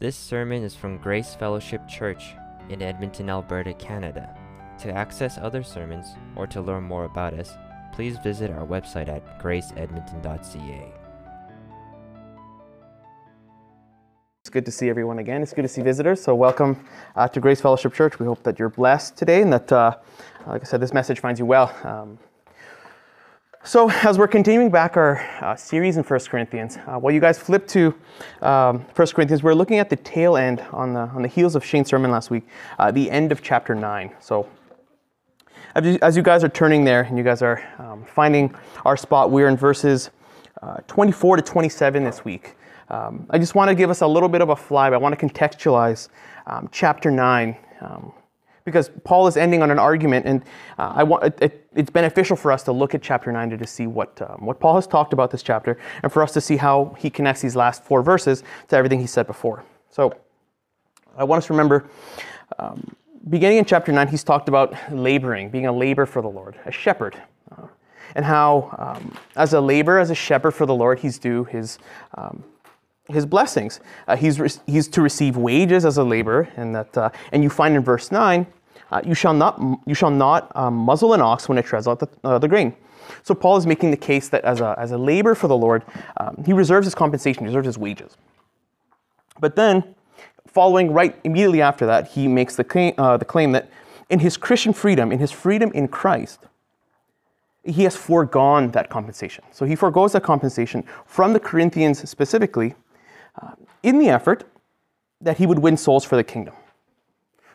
This sermon is from Grace Fellowship Church in Edmonton, Alberta, Canada. To access other sermons or to learn more about us, please visit our website at graceedmonton.ca. It's good to see everyone again. It's good to see visitors. So, welcome uh, to Grace Fellowship Church. We hope that you're blessed today and that, uh, like I said, this message finds you well. Um, so, as we're continuing back our uh, series in 1 Corinthians, uh, while you guys flip to um, 1 Corinthians, we're looking at the tail end on the, on the heels of Shane's sermon last week, uh, the end of chapter 9. So, as you, as you guys are turning there and you guys are um, finding our spot, we're in verses uh, 24 to 27 this week. Um, I just want to give us a little bit of a flyby. I want to contextualize um, chapter 9 um, because Paul is ending on an argument, and uh, I want, it, it, it's beneficial for us to look at chapter 9 to, see what, um, what Paul has talked about this chapter, and for us to see how he connects these last four verses to everything he said before. So I want us to remember, um, beginning in chapter 9, he's talked about laboring, being a labor for the Lord, a shepherd. Uh, and how, um, as a labor, as a shepherd for the Lord, he's due his um, his blessings. Uh, he's, re- he's to receive wages as a laborer, and that uh, and you find in verse nine, uh, you shall not you shall not um, muzzle an ox when it treads out the, uh, the grain. So Paul is making the case that as a as a laborer for the Lord, um, he reserves his compensation, he reserves his wages. But then, following right immediately after that, he makes the claim, uh, the claim that in his Christian freedom, in his freedom in Christ, he has foregone that compensation. So he foregoes that compensation from the Corinthians specifically uh, in the effort that he would win souls for the kingdom.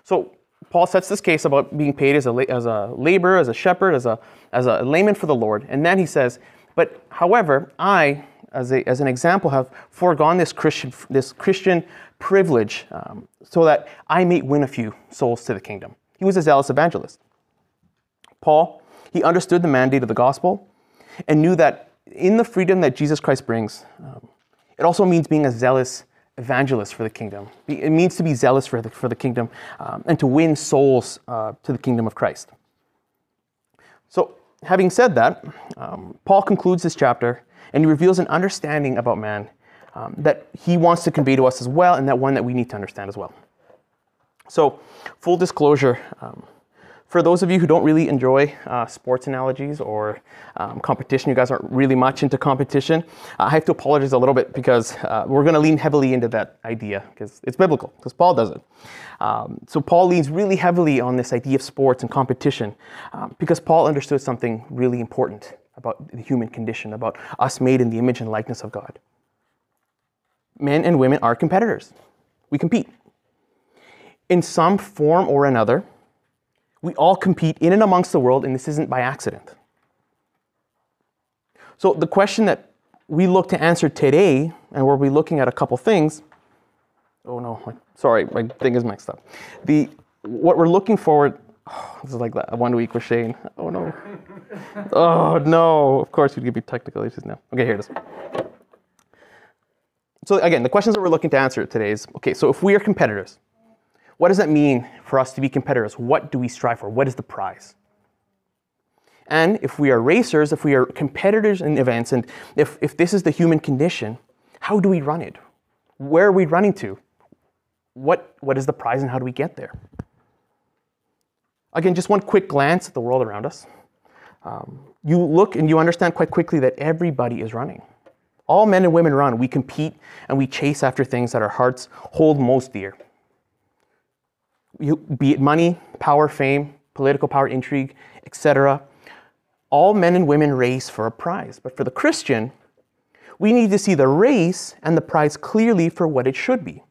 So Paul sets this case about being paid as a, as a laborer, as a shepherd, as a, as a layman for the Lord. And then he says, But however, I, as, a, as an example, have foregone this Christian, this Christian privilege um, so that I may win a few souls to the kingdom. He was a zealous evangelist. Paul, he understood the mandate of the gospel and knew that in the freedom that Jesus Christ brings, um, it also means being a zealous evangelist for the kingdom. It means to be zealous for the, for the kingdom um, and to win souls uh, to the kingdom of Christ. So, having said that, um, Paul concludes this chapter and he reveals an understanding about man um, that he wants to convey to us as well, and that one that we need to understand as well. So, full disclosure um, for those of you who don't really enjoy uh, sports analogies or um, competition, you guys aren't really much into competition, I have to apologize a little bit because uh, we're going to lean heavily into that idea because it's biblical, because Paul does it. Um, so Paul leans really heavily on this idea of sports and competition um, because Paul understood something really important about the human condition, about us made in the image and likeness of God. Men and women are competitors. We compete. In some form or another, we all compete in and amongst the world, and this isn't by accident. So, the question that we look to answer today, and we'll be looking at a couple things. Oh no, sorry, my thing is mixed up. The what we're looking forward. Oh, this is like that one week with Shane. Oh no. Oh no. Of course, you'd give me technical issues now. Okay, here it is. So again, the questions that we're looking to answer today is okay. So if we are competitors, what does that mean for us to be competitors? What do we strive for? What is the prize? And if we are racers, if we are competitors in events, and if, if this is the human condition, how do we run it? Where are we running to? What, what is the prize and how do we get there? Again, just one quick glance at the world around us. Um, you look and you understand quite quickly that everybody is running. All men and women run. We compete and we chase after things that our hearts hold most dear be it money, power, fame, political power, intrigue, etc. All men and women race for a prize. But for the Christian, we need to see the race and the prize clearly for what it should be.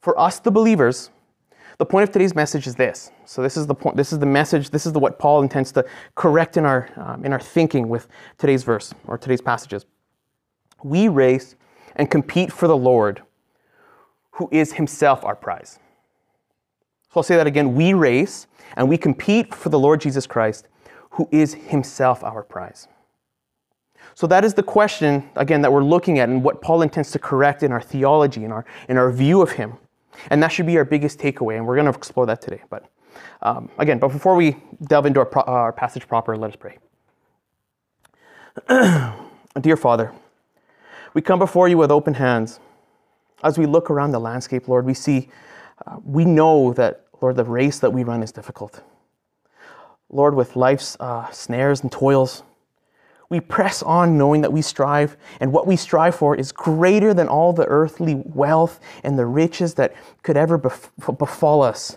For us, the believers, the point of today's message is this. So this is the point. This is the message. This is the, what Paul intends to correct in our um, in our thinking with today's verse or today's passages. We race and compete for the Lord, who is Himself our prize. So I'll say that again. We race and we compete for the Lord Jesus Christ, who is himself our prize. So that is the question, again, that we're looking at and what Paul intends to correct in our theology, in our, in our view of him. And that should be our biggest takeaway, and we're going to explore that today. But um, again, but before we delve into our, pro- our passage proper, let us pray. Dear Father, we come before you with open hands, As we look around the landscape, Lord, we see, uh, we know that, Lord, the race that we run is difficult. Lord, with life's uh, snares and toils, we press on knowing that we strive, and what we strive for is greater than all the earthly wealth and the riches that could ever bef- befall us.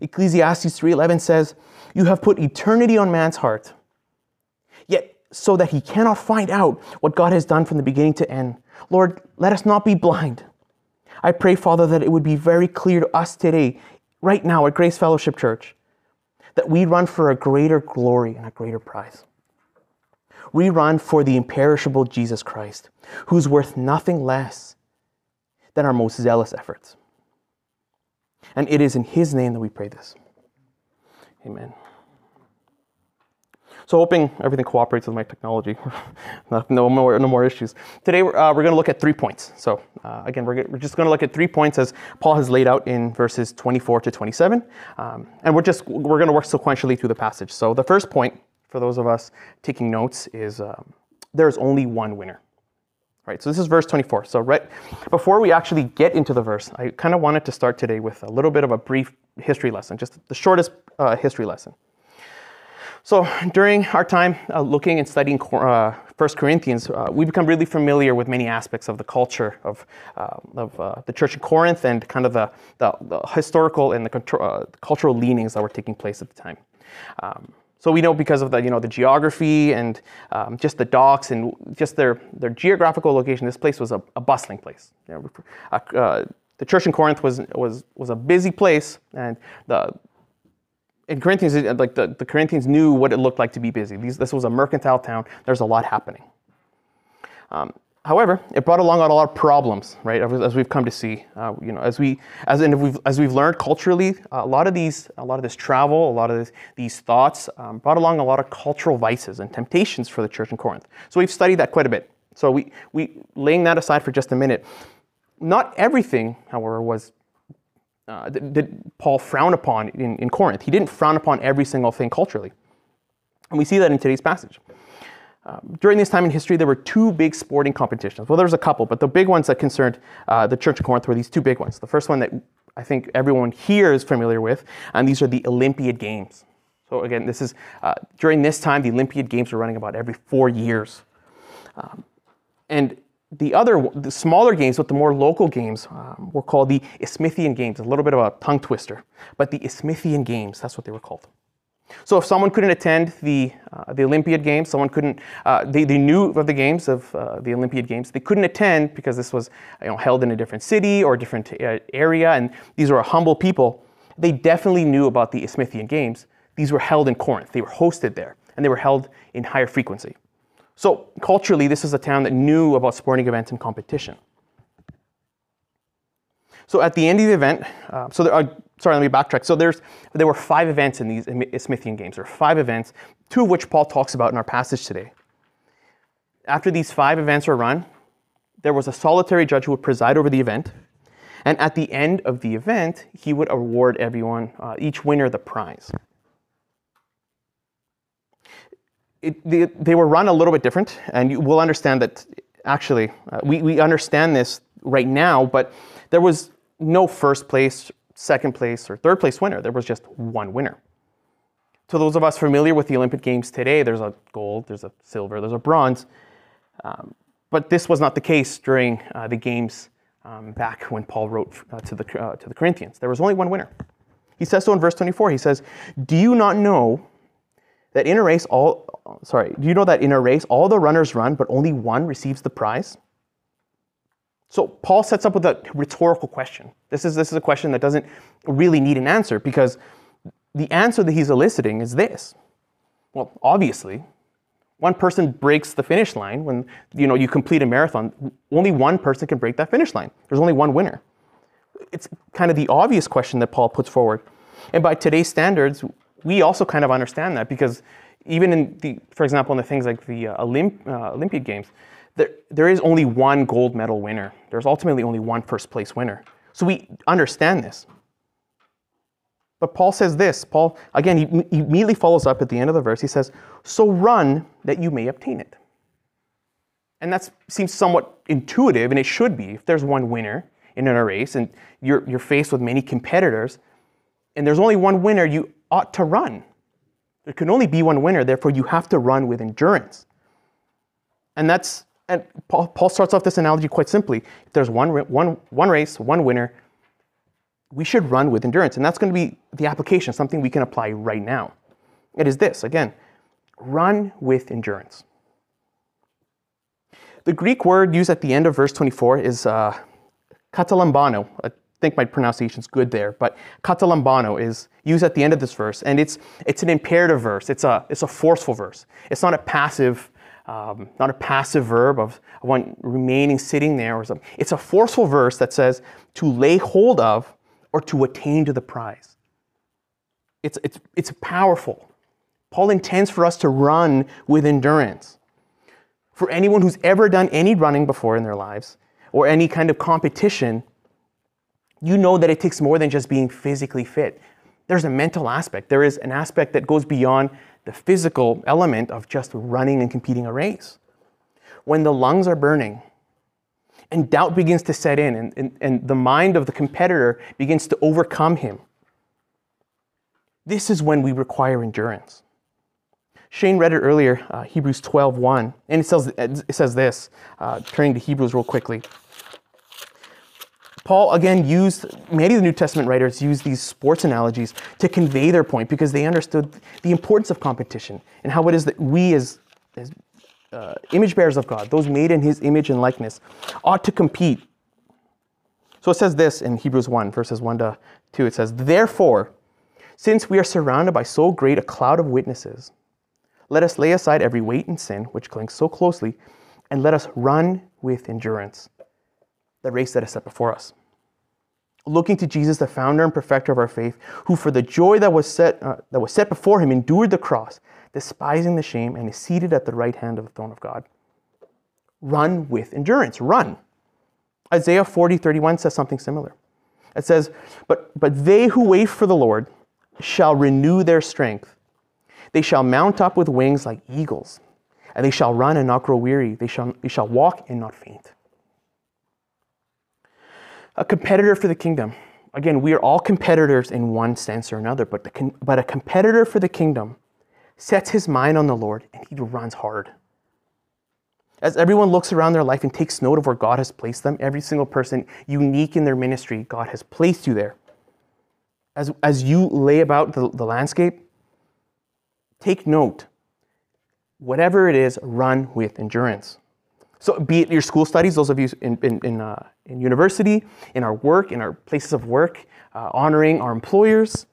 Ecclesiastes 3:11 says, "You have put eternity on man's heart, yet so that he cannot find out what God has done from the beginning to end. Lord, let us not be blind. I pray, Father, that it would be very clear to us today, right now at Grace Fellowship Church, that we run for a greater glory and a greater prize. We run for the imperishable Jesus Christ, who's worth nothing less than our most zealous efforts. And it is in His name that we pray this. Amen. So hoping everything cooperates with my technology. no, more, no more issues. Today we're, uh, we're going to look at three points. So uh, again, we're, we're just going to look at three points as Paul has laid out in verses 24 to 27. Um, and we're just, we're going to work sequentially through the passage. So the first point for those of us taking notes is um, there's only one winner. Right, so this is verse 24. So right before we actually get into the verse, I kind of wanted to start today with a little bit of a brief history lesson, just the shortest uh, history lesson. So during our time uh, looking and studying uh, 1 Corinthians, uh, we become really familiar with many aspects of the culture of, uh, of uh, the church in Corinth and kind of the, the, the historical and the uh, cultural leanings that were taking place at the time. Um, so we know because of the, you know, the geography and um, just the docks and just their, their geographical location, this place was a, a bustling place. You know, the church in Corinth was, was, was a busy place, and the, in Corinthians, like the, the Corinthians knew what it looked like to be busy. These, this was a mercantile town. There's a lot happening. Um, however, it brought along a lot of problems, right? As we've come to see, uh, you know, as we as in we've as we've learned culturally, a lot of these, a lot of this travel, a lot of this, these thoughts um, brought along a lot of cultural vices and temptations for the church in Corinth. So we've studied that quite a bit. So we we laying that aside for just a minute. Not everything, however, was uh, that, Paul frowned upon in, in Corinth. He didn't frown upon every single thing culturally. And we see that in today's passage. Um, during this time in history, there were two big sporting competitions. Well, there was a couple, but the big ones that concerned uh, the Church of Corinth were these two big ones. The first one that I think everyone here is familiar with, and these are the Olympiad Games. So again, this is uh, during this time, the Olympiad Games were running about every four years. Um, and the other, the smaller games, but the more local games, um, were called the Isthmian Games. A little bit of a tongue twister, but the Isthmian Games, that's what they were called. So if someone couldn't attend the, uh, the Olympiad Games, someone couldn't, uh, they, they knew of the games, of uh, the Olympiad Games, they couldn't attend because this was you know, held in a different city or a different uh, area, and these were humble people. They definitely knew about the Isthmian Games. These were held in Corinth. They were hosted there, and they were held in higher frequency. So culturally, this is a town that knew about sporting events and competition. So at the end of the event, uh, so there are, sorry, let me backtrack. So there's, there were five events in these Isthmian games. There are five events, two of which Paul talks about in our passage today. After these five events were run, there was a solitary judge who would preside over the event. And at the end of the event, he would award everyone, uh, each winner, the prize it, they, they, were run a little bit different, and you will understand that actually, uh, we, we understand this right now, but there was no first place, second place, or third place winner. There was just one winner. To those of us familiar with the Olympic Games today, there's a gold, there's a silver, there's a bronze. Um, but this was not the case during uh, the Games um, back when Paul wrote uh, to, the, uh, to the Corinthians. There was only one winner. He says so in verse 24. He says, Do you not know that in a race all sorry do you know that in a race all the runners run but only one receives the prize? So paul sets up with a rhetorical question. This is this is a question that doesn't really need an answer because the answer that he's eliciting is this. Well obviously one person breaks the finish line when you know you complete a marathon. Only one person can break that finish line. There's only one winner. It's kind of the obvious question that paul puts forward. And by today's standards we also kind of understand that because even in the, for example, in the things like the uh, Olymp, uh, Olympiad Games, there, there is only one gold medal winner. There's ultimately only one first place winner. So we understand this. But Paul says this. Paul, again, he, he immediately follows up at the end of the verse. He says, So run that you may obtain it. And that seems somewhat intuitive, and it should be. If there's one winner in a race and you're, you're faced with many competitors, and there's only one winner, you ought to run. There can only be one winner, therefore, you have to run with endurance. And that's and Paul, Paul starts off this analogy quite simply. If there's one, one, one race, one winner, we should run with endurance. And that's going to be the application, something we can apply right now. It is this again, run with endurance. The Greek word used at the end of verse 24 is uh, katalambano. I think my pronunciation's good there, but katalambano is used at the end of this verse, and it's, it's an imperative verse. It's a, it's a forceful verse. It's not a passive um, not a passive verb of one remaining sitting there or something. It's a forceful verse that says to lay hold of or to attain to the prize. It's, it's, it's powerful. Paul intends for us to run with endurance. For anyone who's ever done any running before in their lives or any kind of competition, you know that it takes more than just being physically fit. There's a mental aspect, there is an aspect that goes beyond the physical element of just running and competing a race. When the lungs are burning and doubt begins to set in and, and, and the mind of the competitor begins to overcome him, this is when we require endurance. Shane read it earlier, uh, Hebrews 12, 1, and it says, it says this, uh, turning to Hebrews real quickly. Paul again used, many of the New Testament writers used these sports analogies to convey their point because they understood the importance of competition and how it is that we, as, as uh, image bearers of God, those made in his image and likeness, ought to compete. So it says this in Hebrews 1, verses 1 to 2. It says, Therefore, since we are surrounded by so great a cloud of witnesses, let us lay aside every weight and sin which clings so closely, and let us run with endurance the race that is set before us looking to Jesus, the founder and perfecter of our faith, who for the joy that was set, uh, that was set before him endured the cross, despising the shame, and is seated at the right hand of the throne of God. Run with endurance. Run. Isaiah 40, 31 says something similar. It says, but, but they who wait for the Lord shall renew their strength. They shall mount up with wings like eagles, and they shall run and not grow weary. They shall, they shall walk and not faint a competitor for the kingdom. Again, we are all competitors in one sense or another, but, the, but a competitor for the kingdom sets his mind on the Lord and he runs hard. As everyone looks around their life and takes note of where God has placed them, every single person unique in their ministry, God has placed you there. As, as you lay about the, the landscape, take note. Whatever it is, run with endurance. So, be it your school studies, those of you in, in, in, uh, in university, in our work, in our places of work, uh, honoring our employers,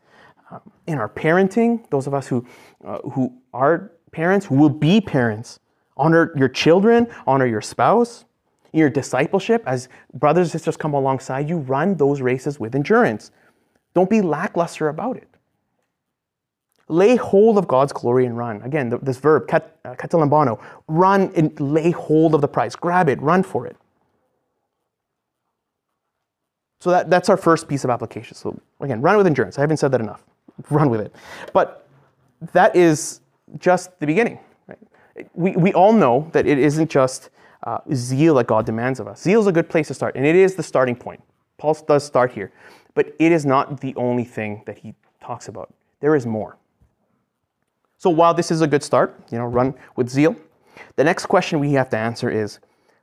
uh, in our parenting, those of us who, uh, who are parents, who will be parents, honor your children, honor your spouse, your discipleship, as brothers and sisters come alongside you, run those races with endurance. Don't be lackluster about it. Lay hold of God's glory and run. Again, this verb, kat, uh, katalambano, run and lay hold of the prize. Grab it, run for it. So that, that's our first piece of application. So again, run with endurance. I haven't said that enough. Run with it. But that is just the beginning. Right? We, we all know that it isn't just uh, zeal that God demands of us. Zeal is a good place to start, and it is the starting point. Paul does start here, but it is not the only thing that he talks about. There is more. So while this is a good start, you know, run with zeal, the next question we have to answer is,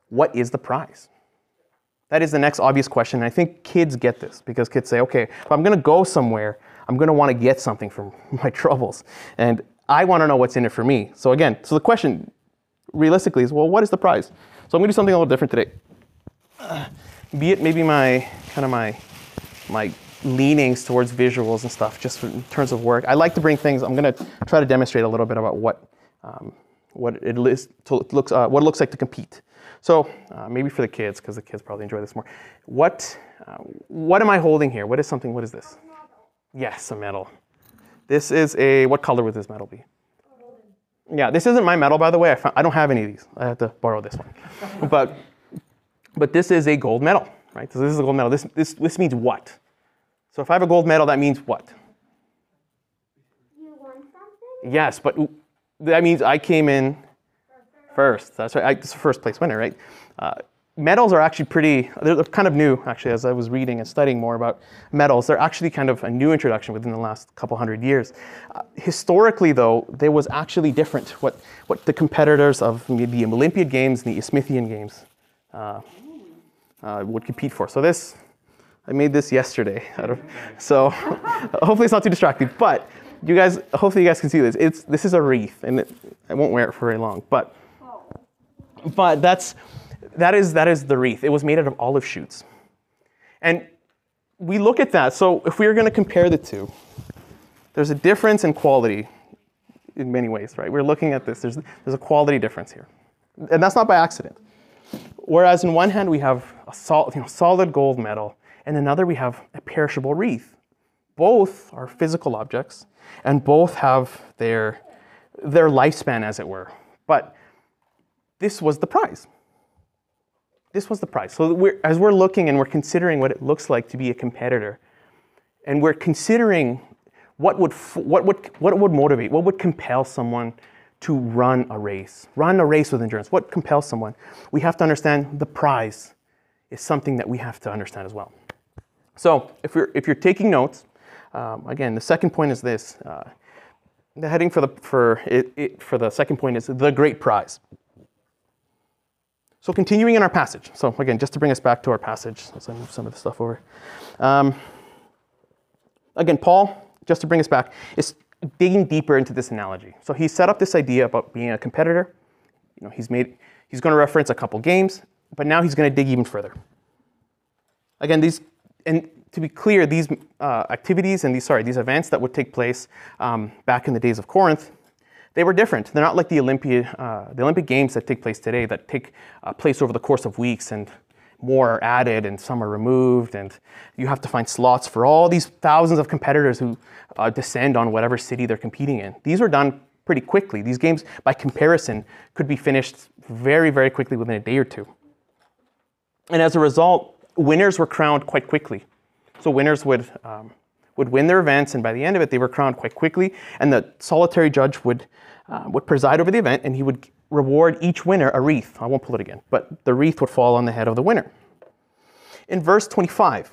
what is the prize? That is the next obvious question. And I think kids get this because kids say, okay, if I'm going to go somewhere, I'm going to want to get something from my troubles. And I want to know what's in it for me. So again, so the question realistically is, well, what is the prize? So I'm going to do something a little different today. Uh, be it maybe my kind of my my leanings towards visuals and stuff, just in terms of work. I like to bring things. I'm going to try to demonstrate a little bit about what um, what it is to, looks uh, what it looks like to compete. So uh, maybe for the kids, because the kids probably enjoy this more. What uh, what am I holding here? What is something? What is this? A yes, a medal. This is a what color would this medal be? Yeah, this isn't my medal, by the way. I, found, I don't have any of these. I have to borrow this one. but but this is a gold medal, right? So this is a gold medal. This this this means what? So if I have a gold medal, that means what? You won something? Yes, but that means I came in First, that's right. I, it's the first place winner, right? Uh, medals are actually pretty, they're, they're kind of new, actually, as I was reading and studying more about medals. They're actually kind of a new introduction within the last couple hundred years. Uh, historically, though, there was actually different. What, what the competitors of the Olympiad Games and the Isthmian Games uh, uh, would compete for. So this, I made this yesterday. so hopefully it's not too distracting. But you guys, hopefully you guys can see this. It's, this is a wreath, and it, I won't wear it for very long. But, but that's, that is, that is the wreath. It was made out of olive shoots. And we look at that. So if we are going to compare the two, there's a difference in quality in many ways, right? We're looking at this. There's, there's a quality difference here. And that's not by accident. Whereas in one hand we have a sol- you know, solid gold medal, and another we have a perishable wreath. Both are physical objects, and both have their, their lifespan, as it were. But this was the prize this was the prize. So we're, as we're looking and we're considering what it looks like to be a competitor, and we're considering what would, what would, what would motivate, what would compel someone to run a race, run a race with endurance, what compels someone, we have to understand the prize is something that we have to understand as well. So if you're, if you're taking notes, um, again, the second point is this. Uh, the heading for the, for, it, it, for the second point is the great prize. So continuing in our passage. So again, just to bring us back to our passage, as I move some of the stuff over. Um, again, Paul, just to bring us back, is digging deeper into this analogy. So he set up this idea about being a competitor. You know, he's made he's going to reference a couple games, but now he's going to dig even further. Again, these and to be clear, these uh, activities and these sorry these events that would take place um, back in the days of Corinth they were different. They're not like the Olympiad, uh, the Olympic Games that take place today, that take uh, place over the course of weeks, and more are added and some are removed, and you have to find slots for all these thousands of competitors who uh, descend on whatever city they're competing in. These were done pretty quickly. These games, by comparison, could be finished very, very quickly within a day or two. And as a result, winners were crowned quite quickly. So winners would um, would win their events, and by the end of it, they were crowned quite quickly. And the solitary judge would, uh, would preside over the event, and he would reward each winner a wreath. I won't pull it again, but the wreath would fall on the head of the winner. In verse 25,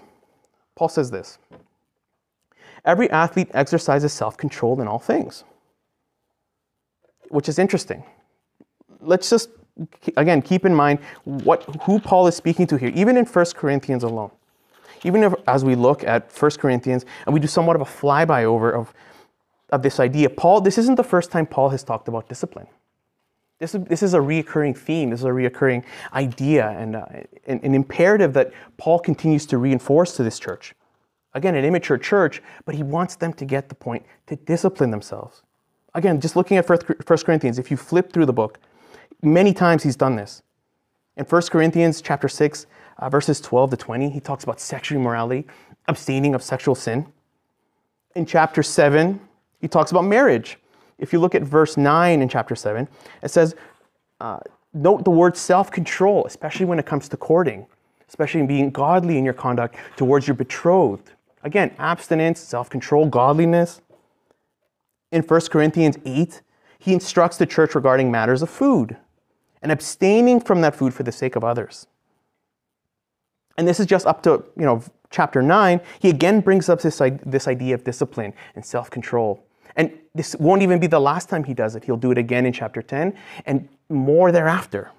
Paul says this Every athlete exercises self control in all things, which is interesting. Let's just, again, keep in mind what, who Paul is speaking to here, even in 1 Corinthians alone even if, as we look at 1 Corinthians and we do somewhat of a flyby over of, of this idea, Paul, this isn't the first time Paul has talked about discipline. This is, this is a reoccurring theme, this is a reoccurring idea and uh, an, an imperative that Paul continues to reinforce to this church. Again, an immature church, but he wants them to get the point to discipline themselves. Again, just looking at 1 Corinthians, if you flip through the book, many times he's done this. In 1 Corinthians chapter 6, uh, verses 12 to 20, he talks about sexual immorality, abstaining of sexual sin. In chapter 7, he talks about marriage. If you look at verse 9 in chapter 7, it says, uh, note the word self control, especially when it comes to courting, especially in being godly in your conduct towards your betrothed. Again, abstinence, self control, godliness. In 1 Corinthians 8, he instructs the church regarding matters of food and abstaining from that food for the sake of others. And this is just up to you know chapter 9 he again brings up this, this idea of discipline and self-control. And this won't even be the last time he does it. He'll do it again in chapter 10 and more thereafter.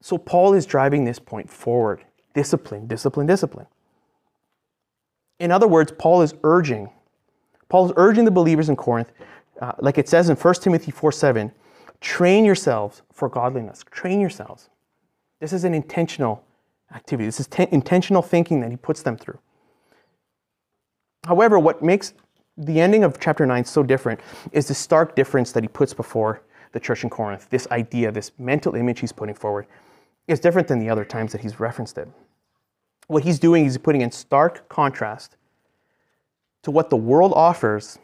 So paul is driving this point forward. Discipline discipline discipline. In other words paul is urging paul is urging the believers in corinth uh, like it says in 1 timothy 4 7 train yourselves for godliness train yourselves this is an intentional activity. This is t- intentional thinking that he puts them through. However, what makes the ending of chapter 9 so different is the stark difference that he puts before the church in Corinth. This idea, this mental image he's putting forward, is different than the other times that he's referenced it. What he's doing is putting in stark contrast to what the world offers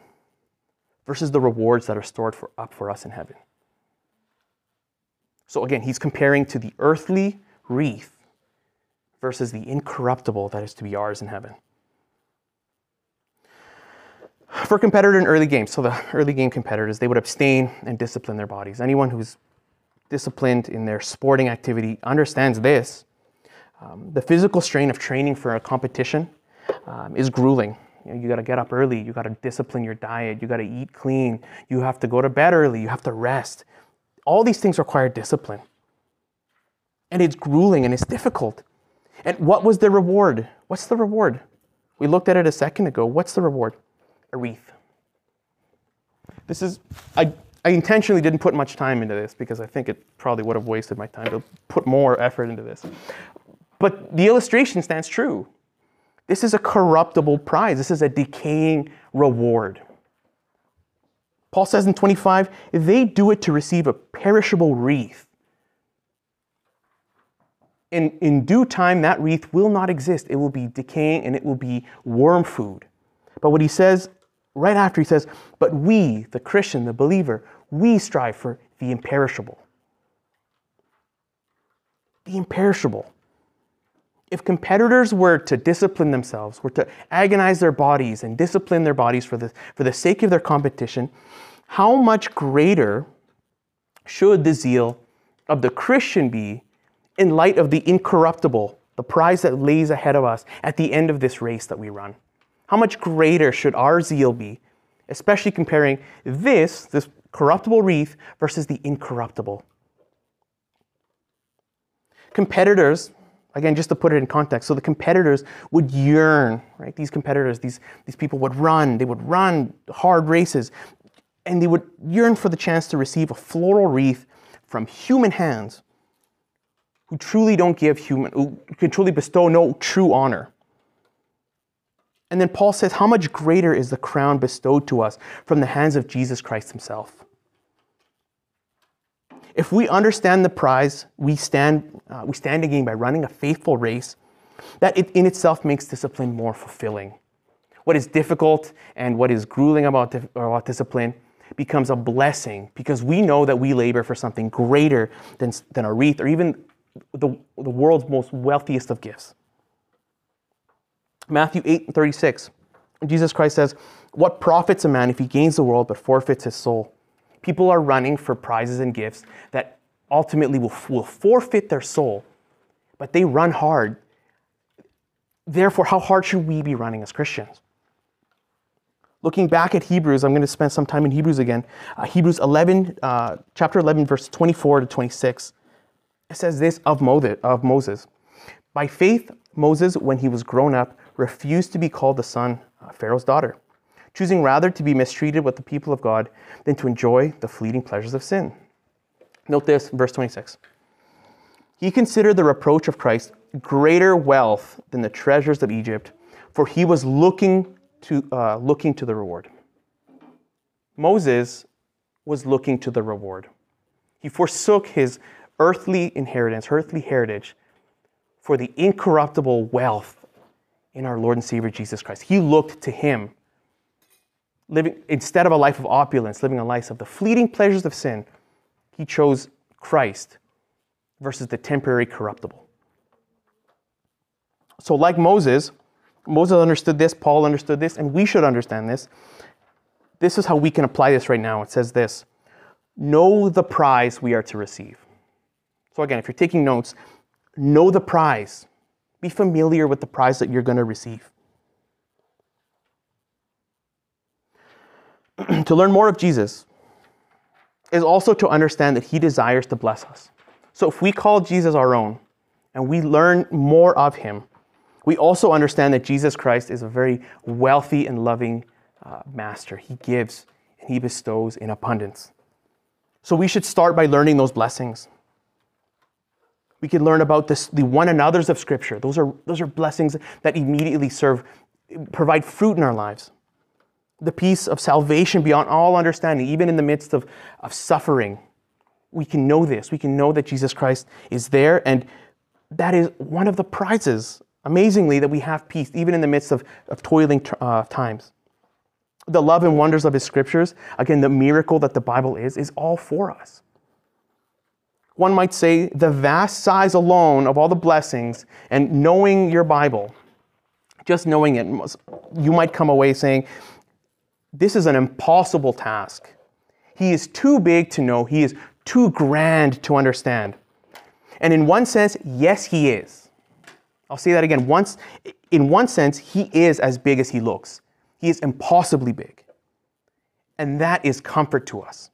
versus the rewards that are stored for, up for us in heaven. So again, he's comparing to the earthly wreath versus the incorruptible that is to be ours in heaven. For competitor in early games, so the early game competitors, they would abstain and discipline their bodies. Anyone who's disciplined in their sporting activity understands this. Um, the physical strain of training for a competition um, is grueling. You, know, you got to get up early. You got to discipline your diet. You got to eat clean. You have to go to bed early. You have to rest. All these things require discipline. And it's grueling and it's difficult. And what was the reward? What's the reward? We looked at it a second ago. What's the reward? A wreath. This is, I, I intentionally didn't put much time into this because I think it probably would have wasted my time to put more effort into this. But the illustration stands true. This is a corruptible prize, this is a decaying reward. Paul says in 25, they do it to receive a perishable wreath. In, in due time, that wreath will not exist. It will be decaying and it will be worm food. But what he says right after, he says, But we, the Christian, the believer, we strive for the imperishable. The imperishable if competitors were to discipline themselves, were to agonize their bodies and discipline their bodies for the, for the sake of their competition, how much greater should the zeal of the Christian be in light of the incorruptible, the prize that lays ahead of us at the end of this race that we run? How much greater should our zeal be, especially comparing this, this corruptible wreath, versus the incorruptible? Competitors Again, just to put it in context, so the competitors would yearn, right? These competitors, these, these people would run, they would run hard races, and they would yearn for the chance to receive a floral wreath from human hands who truly don't give human, who can truly bestow no true honor. And then Paul says, How much greater is the crown bestowed to us from the hands of Jesus Christ himself? If we understand the prize, we stand, uh, we stand again by running a faithful race, that it in itself makes discipline more fulfilling. What is difficult and what is grueling about, about discipline becomes a blessing because we know that we labor for something greater than, than a wreath or even the, the world's most wealthiest of gifts. Matthew 8 and 36, Jesus Christ says, What profits a man if he gains the world but forfeits his soul? People are running for prizes and gifts that ultimately will, will forfeit their soul, but they run hard. Therefore, how hard should we be running as Christians? Looking back at Hebrews, I'm going to spend some time in Hebrews again. Uh, Hebrews 11, uh, chapter 11, verse 24 to 26. It says this of Moses. By faith, Moses, when he was grown up, refused to be called the son of Pharaoh's daughter choosing rather to be mistreated with the people of God than to enjoy the fleeting pleasures of sin. Note this, verse 26. He considered the reproach of Christ greater wealth than the treasures of Egypt, for he was looking to, uh, looking to the reward. Moses was looking to the reward. He forsook his earthly inheritance, earthly heritage, for the incorruptible wealth in our Lord and Savior Jesus Christ. He looked to him living instead of a life of opulence, living a life of the fleeting pleasures of sin, he chose Christ versus the temporary corruptible. So, like Moses, Moses understood this, Paul understood this, and we should understand this. This is how we can apply this right now. It says this Know the prize we are to receive. So, again, if you're taking notes, know the prize. Be familiar with the prize that you're going to receive. to learn more of Jesus is also to understand that he desires to bless us. So if we call Jesus our own and we learn more of him, we also understand that Jesus Christ is a very wealthy and loving uh, master. He gives and he bestows in abundance. So we should start by learning those blessings. We can learn about this, the one another's of Scripture. Those are, those are blessings that immediately serve, provide fruit in our lives the peace of salvation beyond all understanding, even in the midst of, of suffering. We can know this. We can know that Jesus Christ is there, and that is one of the prizes, amazingly, that we have peace, even in the midst of, of toiling uh, times. The love and wonders of His scriptures, again, the miracle that the Bible is, is all for us. One might say the vast size alone of all the blessings and knowing your Bible, just knowing it, you might come away saying, this is an impossible task. He is too big to know, he is too grand to understand. And in one sense, yes, he is. I'll say that again. Once, in one sense, he is as big as he looks. He is impossibly big. And that is comfort to us.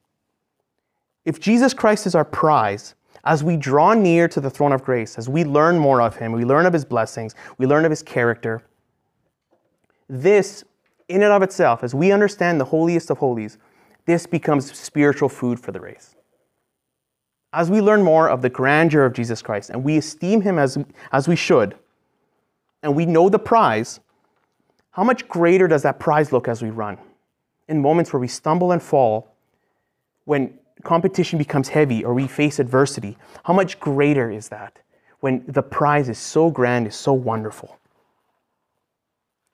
If Jesus Christ is our prize, as we draw near to the throne of grace, as we learn more of him, we learn of his blessings, we learn of his character, this, in and of itself, as we understand the holiest of holies, this becomes spiritual food for the race. As we learn more of the grandeur of Jesus Christ and we esteem him as, as we should, and we know the prize, how much greater does that prize look as we run? In moments where we stumble and fall, when competition becomes heavy or we face adversity, how much greater is that when the prize is so grand, is so wonderful?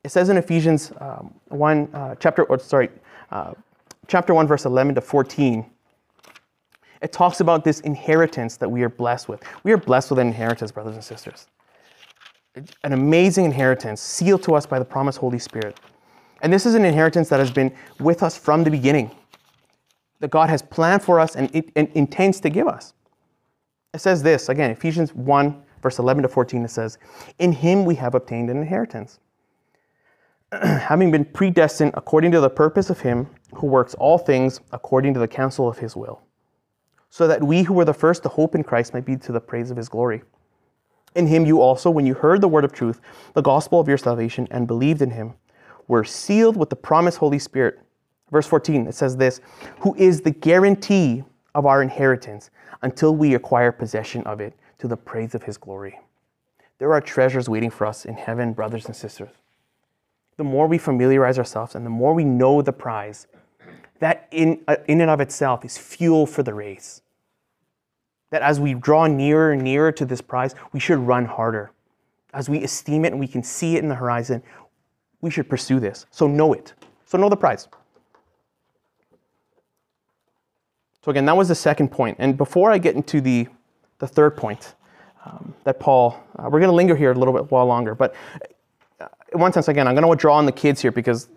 It says in Ephesians um, 1, uh, chapter, or sorry, uh, chapter 1, verse 11 to 14, it talks about this inheritance that we are blessed with. We are blessed with an inheritance, brothers and sisters an amazing inheritance sealed to us by the promised Holy Spirit. And this is an inheritance that has been with us from the beginning, that God has planned for us and, it, and intends to give us. It says this again, Ephesians 1, verse 11 to 14, it says, In him we have obtained an inheritance, having been predestined according to the purpose of him who works all things according to the counsel of his will, so that we who were the first to hope in Christ might be to the praise of his glory. In him you also, when you heard the word of truth, the gospel of your salvation, and believed in him, were sealed with the promised Holy Spirit. Verse 14, it says this Who is the guarantee of our inheritance until we acquire possession of it to the praise of his glory. There are treasures waiting for us in heaven, brothers and sisters. The more we familiarize ourselves and the more we know the prize, that in, uh, in and of itself is fuel for the race that as we draw nearer and nearer to this prize, we should run harder. As we esteem it and we can see it in the horizon, we should pursue this. So know it. So know the prize. So again, that was the second point. And before I get into the, the third point um, that Paul, uh, we're going to linger here a little bit while longer. But in one sense, again, I'm going to draw on the kids here because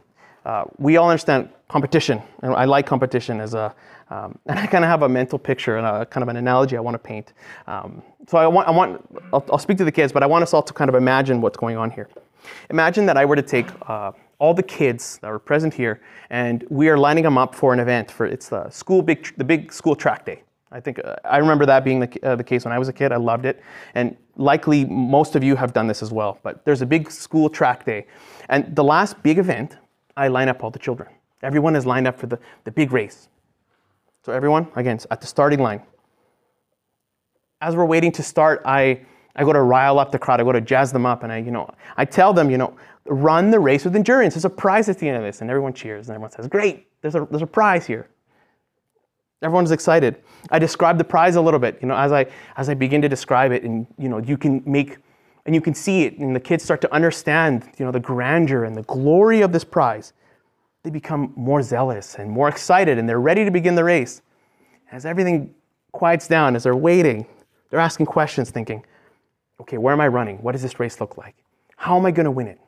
uh, we all understand competition. And I like competition as a, um, and I kind of have a mental picture and a kind of an analogy I want to paint. Um, so I want, I want I'll, I'll, speak to the kids, but I want us all to kind of imagine what's going on here. Imagine that I were to take uh, all the kids that were present here, and we are lining them up for an event. For it's the school big, the big school track day. I think uh, I remember that being the, uh, the case when I was a kid. I loved it, and likely most of you have done this as well. But there's a big school track day, and the last big event, I line up all the children. Everyone is lined up for the, the big race. So everyone, again, at the starting line. As we're waiting to start, I, I go to rile up the crowd. I go to jazz them up, and I, you know, I tell them, you know, run the race with endurance. There's a prize at the end of this, and everyone cheers, and everyone says, "Great! There's a there's a prize here." Everyone's excited. I describe the prize a little bit, you know, as I as I begin to describe it, and you know, you can make and you can see it, and the kids start to understand, you know, the grandeur and the glory of this prize they become more zealous and more excited and they're ready to begin the race. As everything quiets down, as they're waiting, they're asking questions, thinking, okay, where am I running? What does this race look like? How am I going to win it?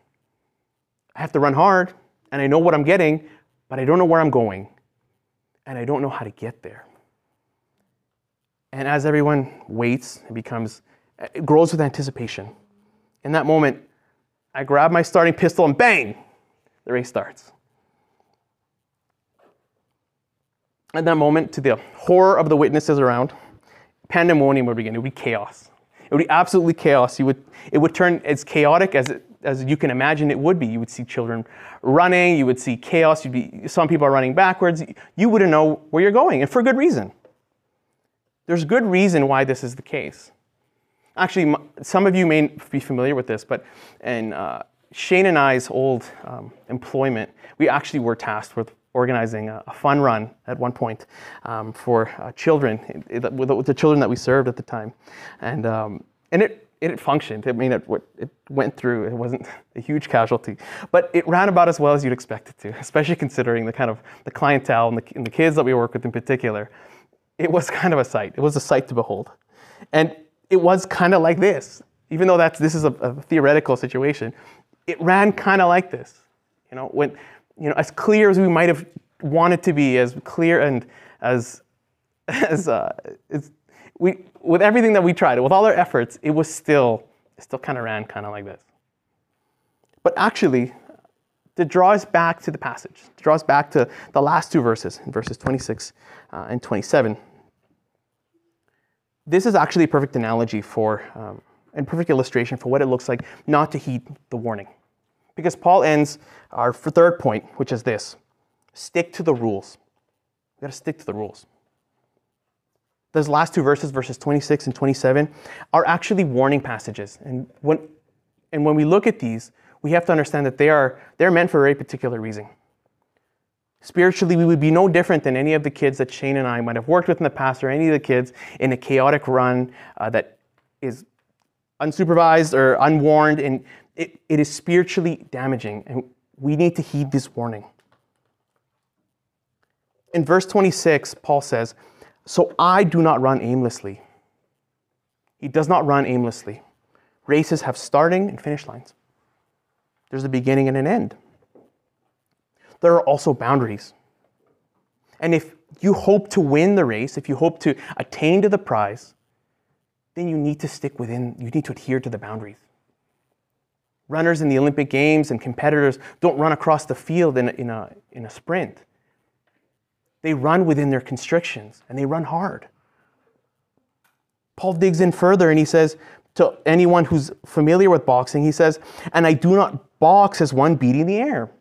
I have to run hard and I know what I'm getting, but I don't know where I'm going and I don't know how to get there. And as everyone waits, it becomes, it grows with anticipation. In that moment, I grab my starting pistol and bang, the race starts. at that moment, to the horror of the witnesses around, pandemonium would begin. It would be chaos. It would be absolutely chaos. You would, it would turn as chaotic as, it, as you can imagine it would be. You would see children running. You would see chaos. You'd be, some people are running backwards. You wouldn't know where you're going, and for good reason. There's good reason why this is the case. Actually, some of you may be familiar with this, but in uh, Shane and I's old um, employment, we actually were tasked with organizing a, a fun run at one point um, for uh, children, with, the children that we served at the time. And, um, and it, it functioned. I mean, it, it went through. It wasn't a huge casualty, but it ran about as well as you'd expect it to, especially considering the kind of the clientele and the, and the kids that we work with in particular. It was kind of a sight. It was a sight to behold. And it was kind of like this, even though that's, this is a, a theoretical situation. It ran kind of like this. You know, when, you know, as clear as we might have wanted to be, as clear and as as uh, it's, we, with everything that we tried, with all our efforts, it was still, it still kind of ran kind of like this. But actually, to draw us back to the passage, to draw us back to the last two verses, verses 26 uh, and 27. This is actually a perfect analogy for, um, and perfect illustration for what it looks like not to heed the warning. Because Paul ends our third point, which is this stick to the rules. You gotta stick to the rules. Those last two verses, verses 26 and 27, are actually warning passages. And when, and when we look at these, we have to understand that they are they're meant for a very particular reason. Spiritually, we would be no different than any of the kids that Shane and I might have worked with in the past, or any of the kids in a chaotic run uh, that is unsupervised or unwarned, and it, it is spiritually damaging, and we need to heed this warning. In verse 26, Paul says, So I do not run aimlessly. He does not run aimlessly. Races have starting and finish lines. There's a beginning and an end. There are also boundaries. And if you hope to win the race, if you hope to attain to the prize, then you need to stick within, you need to adhere to the boundaries. Runners in the Olympic Games and competitors don't run across the field in a, in a, in a sprint. They run within their constrictions and they run hard. Paul digs in further and he says to anyone who's familiar with boxing, he says, And I do not box as one beating the air.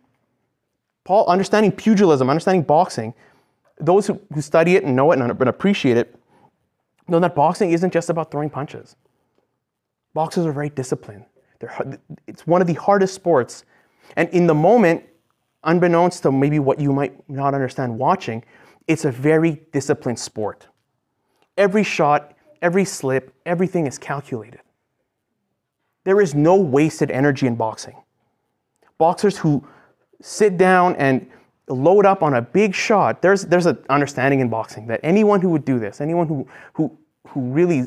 Paul, understanding pugilism, understanding boxing, those who, who study it and know it and appreciate it know that boxing isn't just about throwing punches. Boxers are very disciplined. They're, it's one of the hardest sports. And in the moment, unbeknownst to maybe what you might not understand watching, it's a very disciplined sport. Every shot, every slip, everything is calculated. There is no wasted energy in boxing boxers who sit down and load up on a big shot. There's, there's an understanding in boxing that anyone who would do this, anyone who, who, who really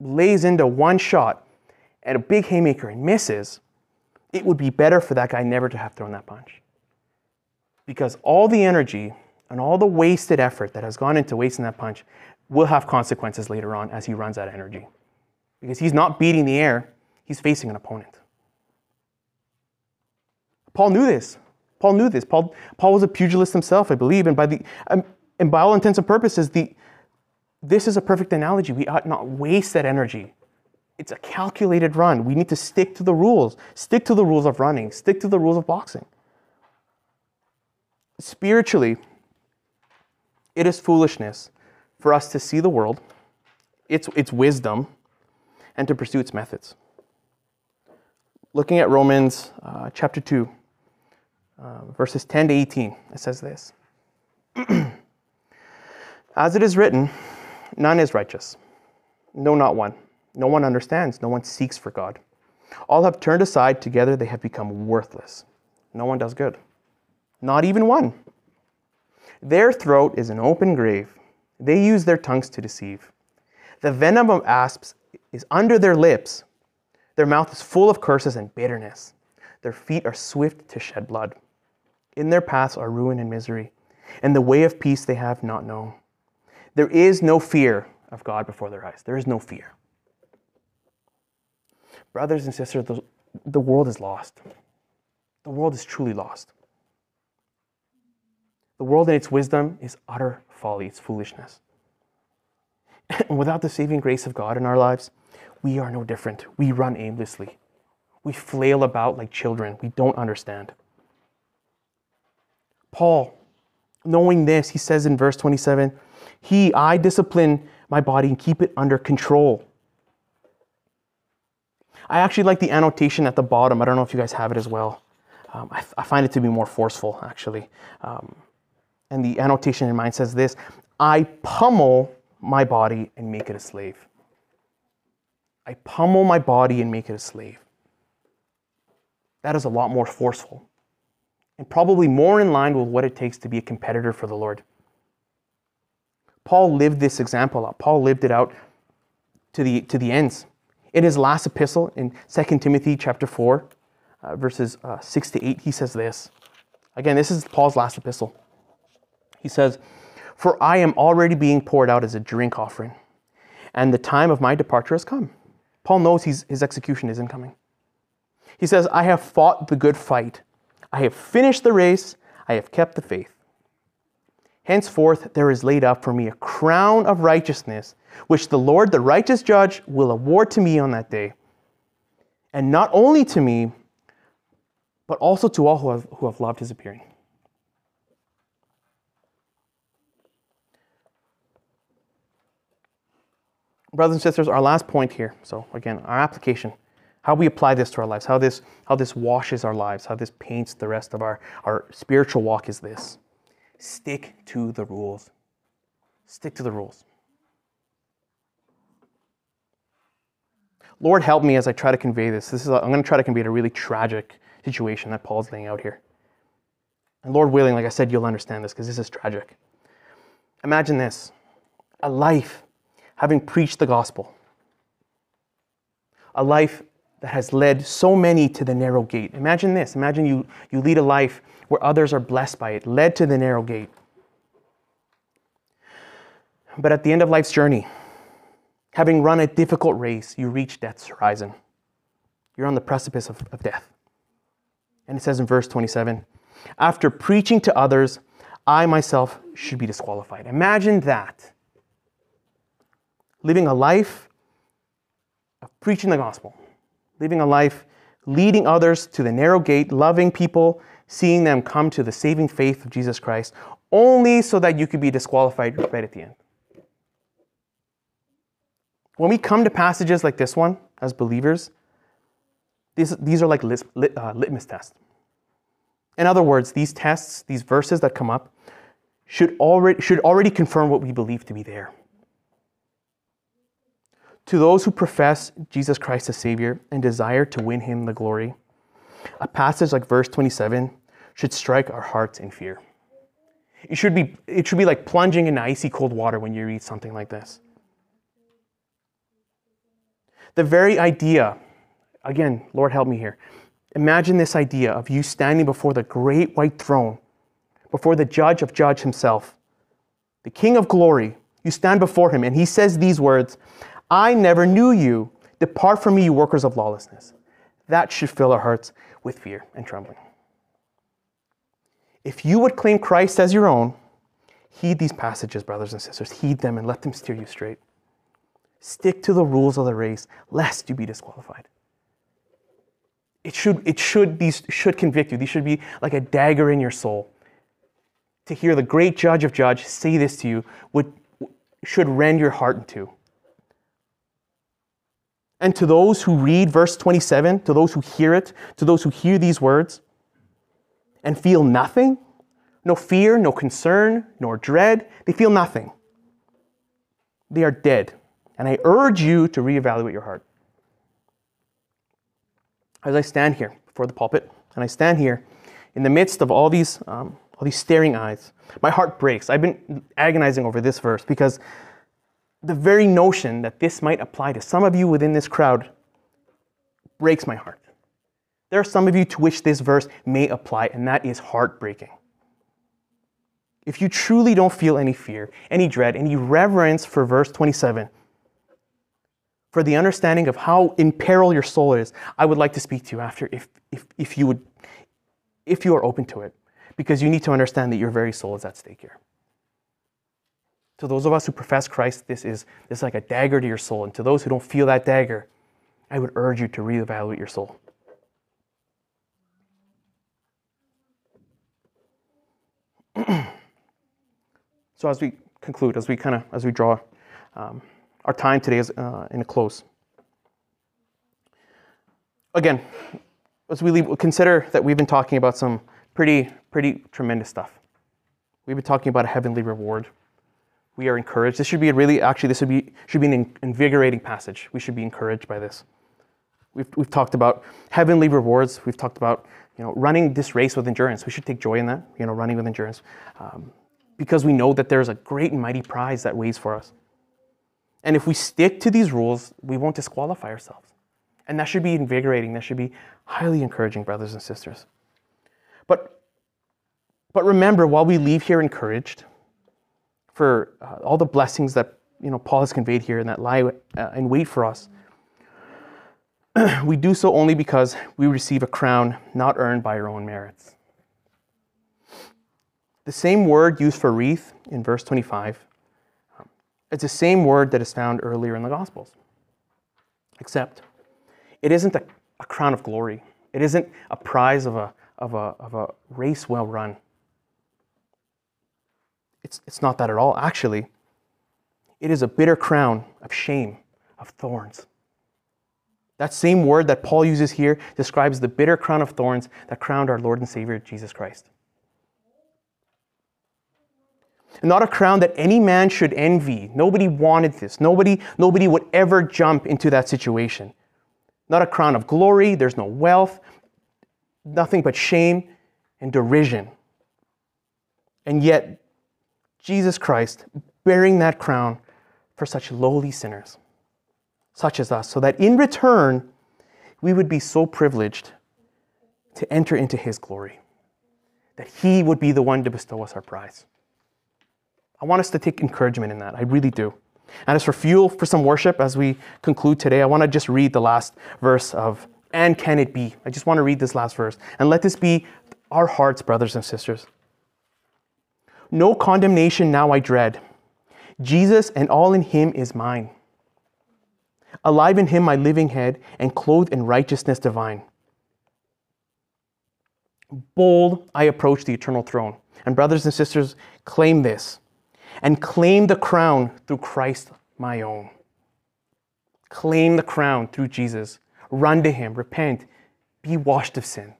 lays into one shot at a big haymaker and misses, it would be better for that guy never to have thrown that punch. Because all the energy and all the wasted effort that has gone into wasting that punch will have consequences later on as he runs out of energy. Because he's not beating the air, he's facing an opponent. Paul knew this. Paul knew this. Paul, Paul was a pugilist himself, I believe, and by the um, and by all intents and purposes, the this is a perfect analogy. We ought not waste that energy. It's a calculated run. We need to stick to the rules. Stick to the rules of running. Stick to the rules of boxing. Spiritually, it is foolishness for us to see the world, its, its wisdom, and to pursue its methods. Looking at Romans uh, chapter 2, uh, verses 10 to 18. It says this As it is written, none is righteous, no, not one. No one understands, no one seeks for God. All have turned aside, together they have become worthless. No one does good, not even one. Their throat is an open grave. They use their tongues to deceive. The venom of asps is under their lips. Their mouth is full of curses and bitterness. Their feet are swift to shed blood. In their paths are ruin and misery, and the way of peace they have not known. There is no fear of God before their eyes. There is no fear. Brothers and sisters, the, the world is lost. The world is truly lost. The world in its wisdom is utter folly, it's foolishness. And without the saving grace of God in our lives, we are no different. We run aimlessly. We flail about like children. We don't understand. Paul, knowing this, he says in verse 27 He, I discipline my body and keep it under control. I actually like the annotation at the bottom. I don't know if you guys have it as well. Um, I, I, find it to be more forceful, actually. Um, and the annotation in mine says this I pummel my body and make it a slave. I pummel my body and make it a slave. That is a lot more forceful and probably more in line with what it takes to be a competitor for the Lord. Paul lived this example out. Paul lived it out to the, to the ends. In his last epistle, in 2 Timothy chapter 4, uh, verses uh, 6 to 8, he says this. Again, this is Paul's last epistle. He says, for I am already being poured out as a drink offering, and the time of my departure has come. Paul knows his execution isn't coming. He says, I have fought the good fight. I have finished the race. I have kept the faith. Henceforth, there is laid up for me a crown of righteousness, which the Lord, the righteous judge, will award to me on that day. And not only to me, but also to all who have, who have loved his appearing. Brothers and sisters, our last point here. So, again, our application how we apply this to our lives, how this, how this washes our lives, how this paints the rest of our, our spiritual walk is this stick to the rules. Stick to the rules. Lord, help me as I try to convey this. This is a, I'm going to try to convey a really tragic situation that Paul's laying out here. And Lord willing, like I said, you'll understand this because this is tragic. Imagine this a life having preached the gospel, a life that has led so many to the narrow gate. Imagine this. Imagine you, you lead a life where others are blessed by it, led to the narrow gate. But at the end of life's journey, having run a difficult race, you reach death's horizon. You're on the precipice of, of death. And it says in verse 27 After preaching to others, I myself should be disqualified. Imagine that. Living a life of preaching the gospel living a life leading others to the narrow gate, loving people, seeing them come to the saving faith of Jesus Christ, only so that you could be disqualified right at the end. When we come to passages like this one as believers, these, these are like lit, lit, uh, litmus tests. In other words, these tests, these verses that come up, should already, should already confirm what we believe to be there. To those who profess Jesus Christ as Savior and desire to win Him the glory, a passage like verse 27 should strike our hearts in fear. It should be, it should be like plunging in icy cold water when you read something like this. The very idea, again, Lord help me here. Imagine this idea of you standing before the great white throne, before the judge of judge himself, the King of glory. You stand before him, and he says these words I never knew you. Depart from me, you workers of lawlessness. That should fill our hearts with fear and trembling. If you would claim Christ as your own, heed these passages, brothers and sisters. Heed them and let them steer you straight. Stick to the rules of the race, lest you be disqualified. It should, it should, these should convict you. These should be like a dagger in your soul. To hear the great judge of judge say this to you would, should rend your heart in two. And to those who read verse 27, to those who hear it, to those who hear these words and feel nothing, no fear, no concern, nor dread, they feel nothing. They are dead. And I urge you to reevaluate your heart. As I stand here before the pulpit, and I stand here in the midst of all these, um, all these staring eyes, my heart breaks. I've been agonizing over this verse because the very notion that this might apply to some of you within this crowd breaks my heart. There are some of you to which this verse may apply, and that is heartbreaking. If you truly don't feel any fear, any dread, any reverence for verse 27, for the understanding of how in peril your soul is, I would like to speak to you after if, if, if you would if you are open to it, because you need to understand that your very soul is at stake here. To those of us who profess Christ, this is, this is like a dagger to your soul. And to those who don't feel that dagger, I would urge you to reevaluate your soul. so as we conclude, as we kind of as we draw um, our time today is uh, in a close. Again, as we leave, consider that we've been talking about some pretty pretty tremendous stuff. We've been talking about a heavenly reward we are encouraged. This should be a really, actually, this should be, should be an invigorating passage. We should be encouraged by this. We've, we've talked about heavenly rewards. We've talked about, you know, running this race with endurance. We should take joy in that, you know, running with endurance. Um, because we know that there's a great and mighty prize that waits for us. And if we stick to these rules, we won't disqualify ourselves. And that should be invigorating. That should be highly encouraging, brothers and sisters. But, but remember, while we leave here encouraged, for uh, all the blessings that you know Paul has conveyed here and that lie uh, in wait for us. we do so only because we receive a crown not earned by our own merits. The same word used for wreath in verse 25, um, it's the same word that is found earlier in the Gospels. Except it isn't a, a crown of glory, it isn't a prize of a, of a, of a race well run. It's, it's not that at all. Actually, it is a bitter crown of shame, of thorns. That same word that Paul uses here describes the bitter crown of thorns that crowned our Lord and Savior Jesus Christ. Not a crown that any man should envy. Nobody wanted this. Nobody, nobody would ever jump into that situation. Not a crown of glory, there's no wealth, nothing but shame and derision. And yet, Jesus Christ bearing that crown for such lowly sinners, such as us, so that in return, we would be so privileged to enter into his glory, that he would be the one to bestow us our prize. I want us to take encouragement in that. I really do. And as for fuel for some worship, as we conclude today, I want to just read the last verse of And Can It Be? I just want to read this last verse. And let this be our hearts, brothers and sisters. No condemnation now I dread. Jesus and all in him is mine. Alive in him my living head, and clothed in righteousness divine. Bold I approach the eternal throne. And brothers and sisters, claim this and claim the crown through Christ my own. Claim the crown through Jesus. Run to him, repent, be washed of sin,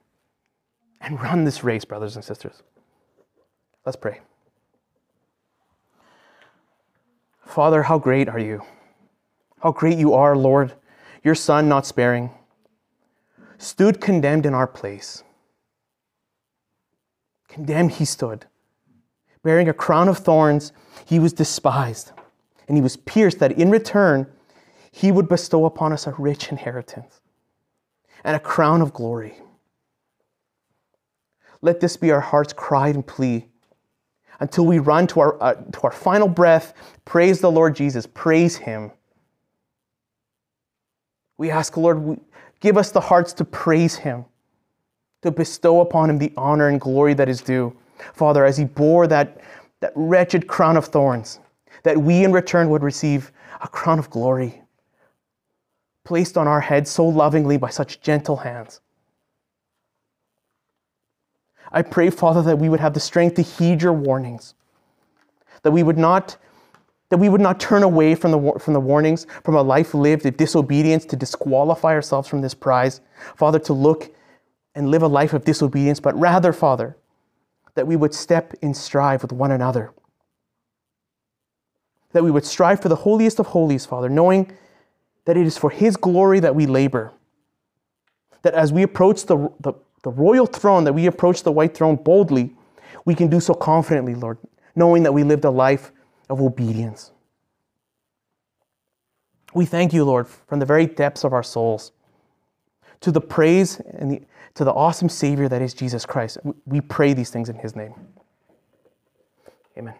and run this race, brothers and sisters. Let's pray. Father, how great are you? How great you are, Lord, your Son, not sparing, stood condemned in our place. Condemned he stood, bearing a crown of thorns he was despised, and he was pierced that in return he would bestow upon us a rich inheritance and a crown of glory. Let this be our heart's cry and plea until we run to our, uh, to our final breath. Praise the Lord Jesus, praise him. We ask, Lord, give us the hearts to praise him, to bestow upon him the honor and glory that is due. Father, as he bore that that wretched crown of thorns, that we in return would receive a crown of glory placed on our heads so lovingly by such gentle hands. I pray, Father, that we would have the strength to heed your warnings, that we would not that we would not turn away from the, from the warnings, from a life lived in disobedience to disqualify ourselves from this prize. Father, to look and live a life of disobedience, but rather, Father, that we would step in strive with one another. That we would strive for the holiest of holies, Father, knowing that it is for His glory that we labor. That as we approach the, the, the royal throne, that we approach the white throne boldly, we can do so confidently, Lord, knowing that we lived a life of obedience. We thank you, Lord, from the very depths of our souls to the praise and the, to the awesome Savior that is Jesus Christ. We pray these things in His name. Amen.